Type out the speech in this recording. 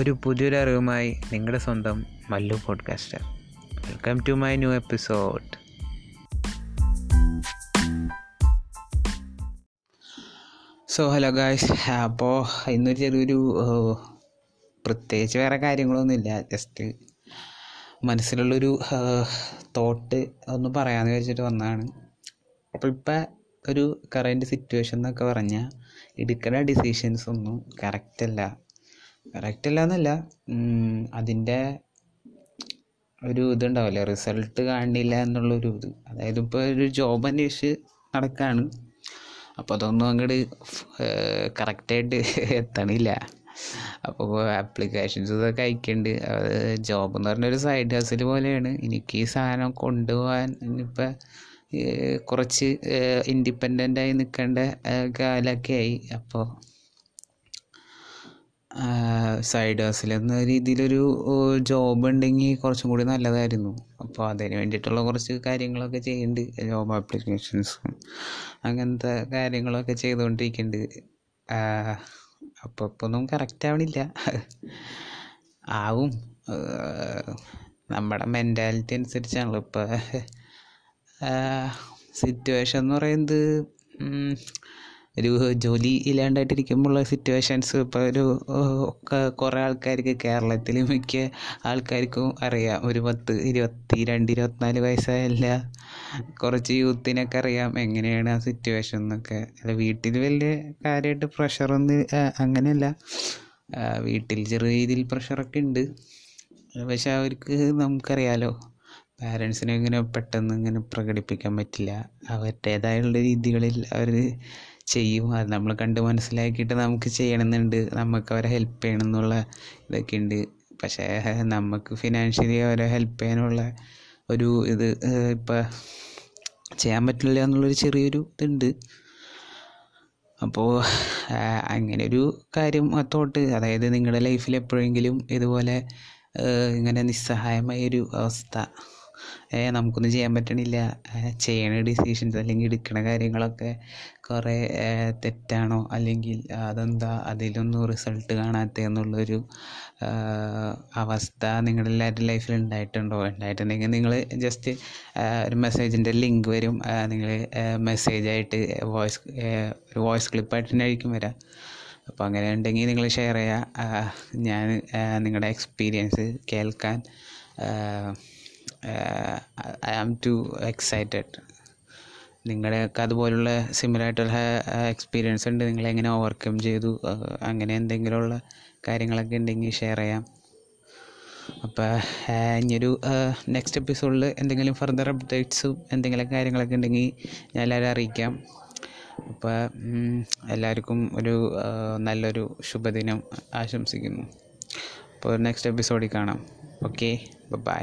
ഒരു പുതിയൊരു അറിവുമായി നിങ്ങളുടെ സ്വന്തം Mallu podcaster welcome to my new episode so hello guys അപ്പോൾ ഇന്നൊരു ചെറിയൊരു പ്രത്യേകിച്ച് വേറെ കാര്യങ്ങളൊന്നുമില്ല. ജസ്റ്റ് മനസ്സിലുള്ളൊരു തോട്ട് ഒന്ന് പറയാമെന്ന് വെച്ചിട്ട് വന്നതാണ്. അപ്പോൾ ഇപ്പം ഒരു കറന്റ് സിറ്റുവേഷൻ എന്നൊക്കെ പറഞ്ഞാൽ എടുക്കുന്ന ഡിസിഷൻസ് ഒന്നും കറക്റ്റല്ല കറക്റ്റ് അല്ല എന്നല്ല അതിന്റെ ഒരു ഇതുണ്ടാവില്ലേ? റിസൾട്ട് കാണില്ല എന്നുള്ളൊരു ഇത്. അതായത് ഇപ്പോൾ ഒരു ജോബ് അന്വേഷിച്ച് നടക്കുകയാണ് അപ്പോൾ അതൊന്നും അങ്ങോട്ട് കറക്റ്റായിട്ട് എത്തണില്ല. അപ്പോൾ ആപ്ലിക്കേഷൻസ് ഇതൊക്കെ അയക്കുന്നുണ്ട് അത് ജോബ് എന്ന് പറഞ്ഞൊരു സൈഡ് ഹസിൽ പോലെയാണ്. എനിക്ക് ഈ സാധനം കൊണ്ടുപോകാൻ ഇനിയിപ്പോൾ കുറച്ച് ഇൻഡിപെൻഡന്റായി നിൽക്കേണ്ട കാലമൊക്കെ ആയി. അപ്പോൾ സൈഡ് ഹസിൽ എന്ന രീതിയിലൊരു ജോബ് ഉണ്ടെങ്കിൽ കുറച്ചും കൂടി നല്ലതായിരുന്നു. അപ്പോൾ അതിന് വേണ്ടിയിട്ടുള്ള കുറച്ച് കാര്യങ്ങളൊക്കെ ചെയ്യുന്നുണ്ട് ജോബ് ആപ്ലിക്കേഷൻസും അങ്ങനത്തെ കാര്യങ്ങളൊക്കെ ചെയ്തുകൊണ്ടിരിക്കുന്നുണ്ട് അപ്പോൾ ഇപ്പോൾ ഒന്നും കറക്റ്റ് ആവണില്ല. ആവും. നമ്മുടെ മെന്റാലിറ്റി അനുസരിച്ചാണല്ലോ ഇപ്പോൾ സിറ്റുവേഷൻ എന്ന് പറയുന്നത് ഒരു ജോലി ഇല്ലാണ്ടായിട്ടിരിക്കുമ്പോഴുള്ള സിറ്റുവേഷൻസ് ഇപ്പോൾ ഒരു കുറേ ആൾക്കാർക്ക് കേരളത്തിൽ മിക്ക ആൾക്കാർക്കും അറിയാം. ഒരു പത്ത് ഇരുപത്തി രണ്ട് ഇരുപത്തിനാല് വയസ്സായല്ല. കുറച്ച് യൂത്തിനൊക്കെ അറിയാം. എങ്ങനെയാണ് ആ സിറ്റുവേഷൻ എന്നൊക്കെ. അല്ല വീട്ടിൽ വലിയ കാര്യമായിട്ട് പ്രഷറൊന്നും അങ്ങനെയല്ല. വീട്ടിൽ ചെറിയ രീതിയിൽ പ്രഷറൊക്കെ ഉണ്ട്. പക്ഷെ അവർക്ക് നമുക്കറിയാലോ പാരൻസിനെ ഇങ്ങനെ പെട്ടെന്ന് ഇങ്ങനെ പ്രകടിപ്പിക്കാൻ പറ്റില്ല. അവരുടേതായുള്ള രീതികളിൽ അവർ ചെയ്യും. അത് നമ്മൾ കണ്ട് മനസ്സിലാക്കിയിട്ട് നമുക്ക് ചെയ്യണമെന്നുണ്ട് നമുക്ക് അവരെ ഹെൽപ്പ് ചെയ്യണം എന്നുള്ള ഇതൊക്കെ ഉണ്ട് പക്ഷേ നമുക്ക് ഫിനാൻഷ്യലി അവരെ ഹെൽപ്പ് ചെയ്യാനുള്ള ഒരു ഇത് ഇപ്പം ചെയ്യാൻ പറ്റില്ല എന്നുള്ളൊരു ചെറിയൊരു ഇതുണ്ട്. അപ്പോൾ അങ്ങനെ ഒരു കാര്യം തോട്ട്. അതായത് നിങ്ങളുടെ ലൈഫിൽ എപ്പോഴെങ്കിലും ഇതുപോലെ ഇങ്ങനെ നിസ്സഹായമായ ഒരു അവസ്ഥ നമുക്കൊന്നും ചെയ്യാൻ പറ്റണില്ല. ചെയ്യണ ഡിസിഷൻസ് അല്ലെങ്കിൽ എടുക്കണ കാര്യങ്ങളൊക്കെ കുറേ തെറ്റാണോ? അല്ലെങ്കിൽ അതെന്താ? അതിലൊന്നും റിസൾട്ട് കാണാത്ത എന്നുള്ളൊരു അവസ്ഥ നിങ്ങളുടെ എല്ലാവരുടെ ലൈഫിൽ ഉണ്ടായിട്ടുണ്ടോ? ഉണ്ടായിട്ടുണ്ടെങ്കിൽ നിങ്ങൾ ജസ്റ്റ് ഒരു മെസ്സേജിന്റെ ലിങ്ക് വരും. നിങ്ങൾ മെസ്സേജായിട്ട് വോയിസ് ഒരു വോയിസ് ക്ലിപ്പായിട്ട് തന്നെ ആയിരിക്കും വരാം. അപ്പോൾ അങ്ങനെ ഉണ്ടെങ്കിൽ നിങ്ങൾ ഷെയർ ചെയ്യുക ഞാൻ നിങ്ങളുടെ എക്സ്പീരിയൻസ് കേൾക്കാൻ ഐ ആം ടു എക്സൈറ്റഡ് നിങ്ങളുടെയൊക്കെ അതുപോലുള്ള സിമിലറായിട്ടുള്ള എക്സ്പീരിയൻസ് ഉണ്ട്. നിങ്ങൾ എങ്ങനെ ഓവർകം ചെയ്തു? ആ, അങ്ങനെ എന്തെങ്കിലുമുള്ള കാര്യങ്ങളൊക്കെ ഉണ്ടെങ്കിൽ ഷെയർ ചെയ്യാം. അപ്പോൾ ഇനിയൊരു നെക്സ്റ്റ് എപ്പിസോഡിൽ എന്തെങ്കിലും ഫർദർ അപ്ഡേറ്റ്സും എന്തെങ്കിലും കാര്യങ്ങളൊക്കെ ഉണ്ടെങ്കിൽ ഞാൻ എല്ലാവരും അറിയിക്കാം. അപ്പോൾ എല്ലാവർക്കും ഒരു നല്ലൊരു ശുഭദിനം ആശംസിക്കുന്നു. അപ്പോൾ നെക്സ്റ്റ് എപ്പിസോഡിൽ കാണാം. Okay bye